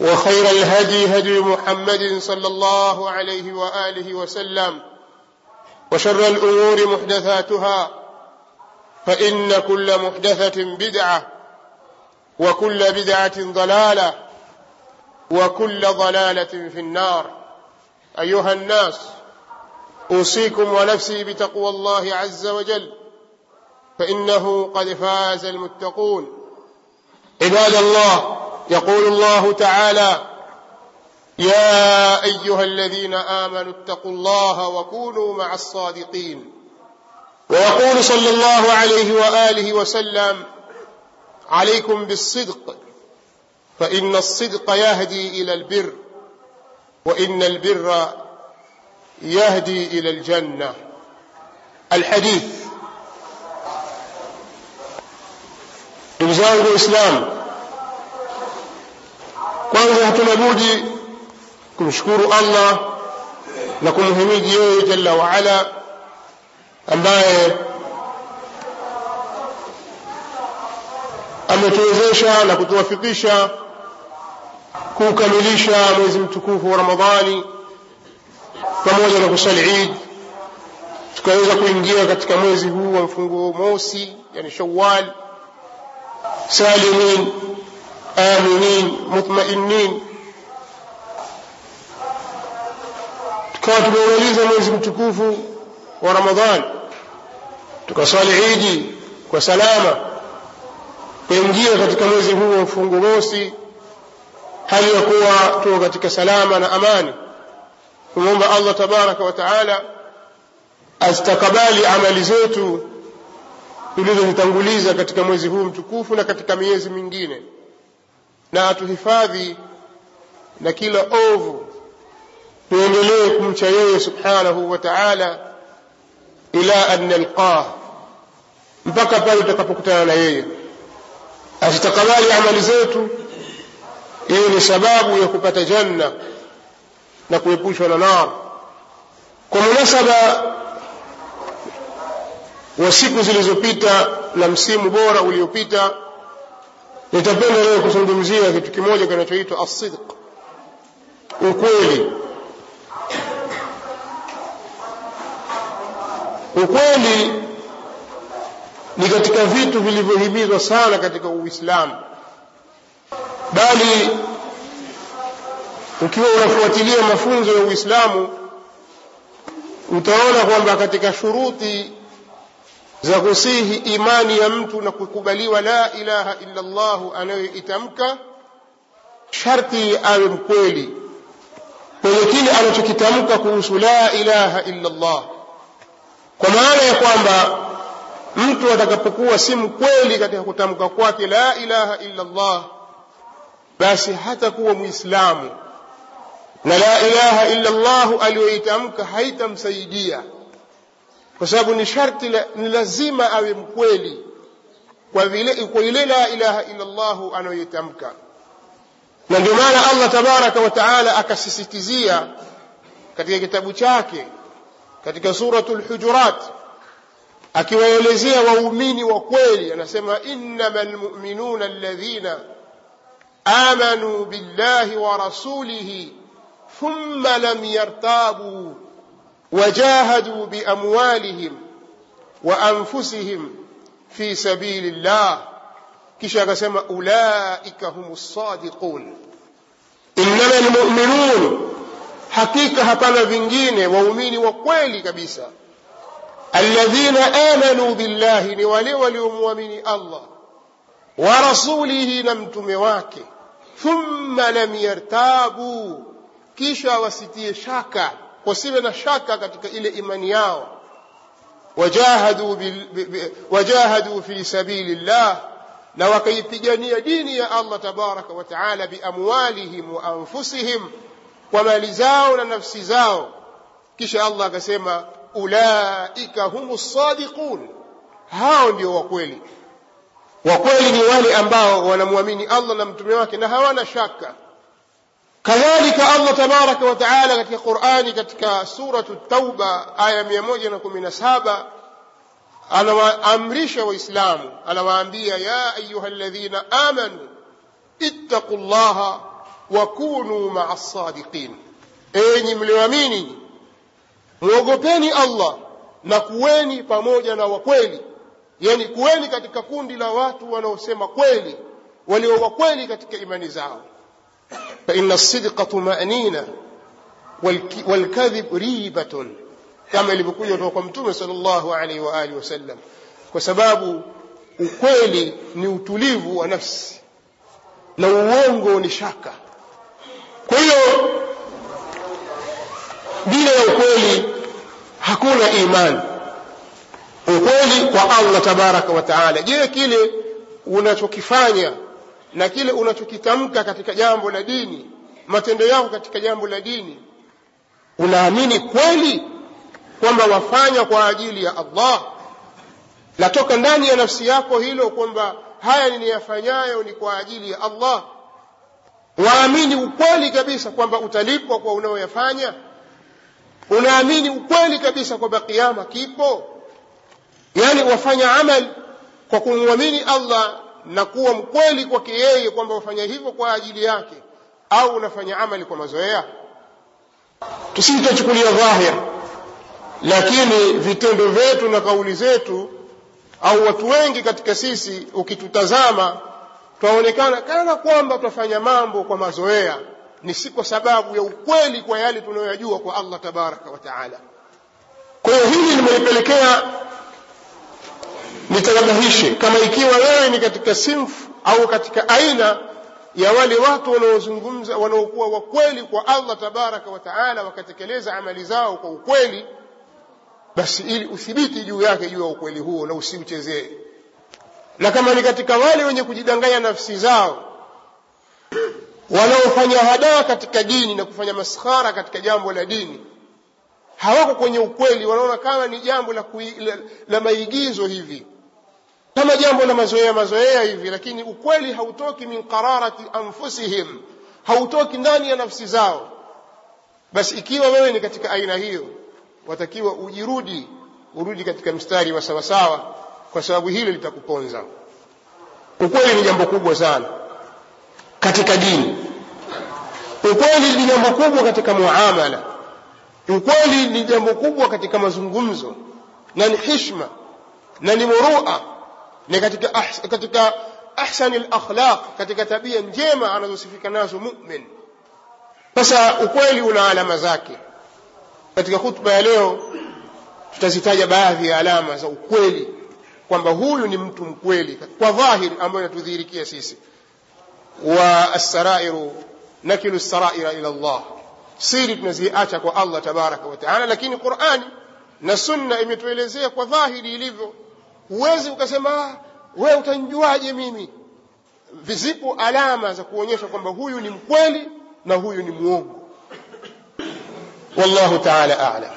وخير الهدي هدي محمد صلى الله عليه وآله وسلم وشر الأمور محدثاتها فإن كل محدثة بدعة وكل بدعة ضلالة وكل ضلالة في النار. أيها الناس أوصيكم ونفسي بتقوى الله عز وجل فإنه قد فاز المتقون. عباد الله يقول الله تعالى يا أيها الذين آمنوا اتقوا الله وكونوا مع الصادقين. ويقول صلى الله عليه وآله وسلم عليكم بالصدق فإن الصدق يهدي إلى البر وإن البر يهدي إلى الجنة. الحديث zangu waislamu kwanza hatuna budi kumshukuru allah na kumhimidi yeye jalla waala ambaye ametuwezesha na kutuwafikisha kukamilisha mwezi mtukufu wa ramadhani pamoja na kusali idi tukaweza kuingia katika mwezi huu wa mfungo mosi yani shawal salimin aminin mutmainin tukawa tumeumaliza mwezi mtukufu wa ramadhani tukaswali idi kwa salama. Kuingia katika mwezi huu wa mfungo mosi. Hali ya kuwa tuko katika salama na amani. Kumwomba allah tabaraka wa taala azitakabali amali zetu tulizozitanguliza katika mwezi huu mtukufu na katika miezi mingine na atuhifadhi na kila ovu tuendelee kumcha yeye subhanahu wa taala ila an nalqah mpaka pale tutakapokutana na yeye. Azitakabali amali zetu yeye ni sababu ya kupata janna na kuepushwa na nar. Kwa munasaba wa siku zilizopita na msimu bora uliopita nitapenda leo kuzungumzia kitu kimoja kinachoitwa asidq ukweli. Ukweli ni katika vitu vilivyohimizwa sana katika uislamu. Bali ukiwa unafuatilia mafunzo ya uislamu utaona kwamba katika shuruti za kusihi imani ya mtu na kukubaliwa la ilaha illa llahu anayoitamka sharti awe mkweli kwenye kile anachokitamka kuhusu la ilaha illa llah kwa maana ya kwamba mtu atakapokuwa si mkweli katika kutamka kwake la ilaha illa Allah, basi hatakuwa mwislamu na la ilaha illa llahu aliyoitamka haitamsaidia kwa sababu ni sharti ni lazima awe mkweli kwa vile kwa ile la ilaha illa llahu anayoitamka. Na ndio maana allah tabaraka wa taala akasisitizia katika kitabu chake katika suratul hujurat akiwaelezea waumini wa kweli. Anasema innama mu'minuna alladhina amanu billahi wa rasulihi thumma lam yartabuu wajahaduu باموالهم وانفسهم في sabili llah kisha akasema ulaika hum sadiqun. Innama lmuminun hakika hapana vingine waumini wa kweli kabisa. Alladhina amanu billahi ni wale waliomwamini allah wa rasulihi na mtume wake. Thumma lam yartabu. Kisha wasitie shaka wasiwe na shaka katika ile imani yao. Wajahadu, fi sabili llah na wakaipigania dini ya allah tabaraka wa taala biamwalihim wa anfusihim kwa mali zao na nafsi zao. Kisha allah akasema ulaika hum sadiqun. Hao ndio wakweli wakweli ni wale ambao wanamwamini allah na mtume wake na hawana shaka kadhalika allah tabaraka wa taala katika qurani katika suratu tauba aya 117 anawaamrisha waislamu anawaambia ya ayuha ladhina amanu ittaqu llaha wakunu maa sadiqin enyi mlioamini mwogopeni allah na kuweni pamoja na wakweli yani kuweni katika kundi la watu wanaosema kweli walio wakweli katika imani zao faina lsidqa tumanina walkadhib ريبة kama ilivyokuja kutoka kwa mtume sal llahu alaihi waalihi wasallam. Kwa sababu ukweli ni utulivu wa nafsi na uongo ni shaka. Kwa hiyo bila ya ukweli hakuna imani. Ukweli kwa allah tabaraka wa taala. Je kile unachokifanya na kile unachokitamka katika jambo la dini matendo yako katika jambo la dini unaamini kweli kwamba wafanya kwa ajili ya allah? Latoka ndani ya nafsi yako hilo kwamba haya niniyafanyayo ni kwa ajili ya allah? Waamini ukweli kabisa kwamba utalipwa kwa unaoyafanya? Unaamini ukweli kabisa kwamba kiama kipo? Yaani wafanya amal kwa kumwamini allah na kuwa mkweli kwake yeye kwamba wafanya hivyo kwa ajili yake au unafanya amali kwa mazoea? Tusitochukulia dhahir lakini vitendo vyetu na kauli zetu au watu wengi katika sisi ukitutazama twaonekana kana kwamba twafanya mambo kwa mazoea ni si kwa sababu ya ukweli kwa yale tunayoyajua kwa allah tabaraka wa taala. Kwa hiyo hili limenipelekea nitanabahishe kama ikiwa wewe ni katika sinfu au katika aina ya wale watu wanaozungumza wanaokuwa wakweli kwa allah tabaraka wa taala wakatekeleza amali zao kwa ukweli basi ili uthibiti juu yake juu ya ukweli huo na usiuchezee. Na kama ni katika wale wenye kujidanganya nafsi zao wanaofanya hadaa katika dini na kufanya maskhara katika jambo la dini hawako kwenye ukweli wanaona kama ni jambo la, la, la maigizo hivi kama jambo la mazoea mazoea hivi lakini ukweli hautoki min qararati anfusihim. Hautoki ndani ya nafsi zao. Basi ikiwa wewe ni katika aina hiyo watakiwa ujirudi urudi katika mstari wa sawasawa kwa sababu hili litakuponza. Ukweli ni jambo kubwa sana katika dini. Ukweli ni jambo kubwa katika muamala. Ukweli ni jambo kubwa katika mazungumzo. Na ni hishma na ni murua ni katika, ahsan, katika ahsani lakhlaq katika tabia njema anazosifika nazo mumin. Sasa ukweli una alama zake. Katika khutba ya leo tutazitaja baadhi ya alama za ukweli kwamba huyu ni mtu mkweli kwa dhahiri ambayo inatudhihirikia sisi. Wa assarairu nakilu saraira ila llah siri tunaziacha kwa allah tabaraka wa taala lakini qurani na sunna imetuelezea kwa dhahiri ilivyo huwezi ukasema we utanjuaje mimi? Zipo alama za kuonyesha kwamba huyu ni mkweli na huyu ni mwongo wallahu taala alam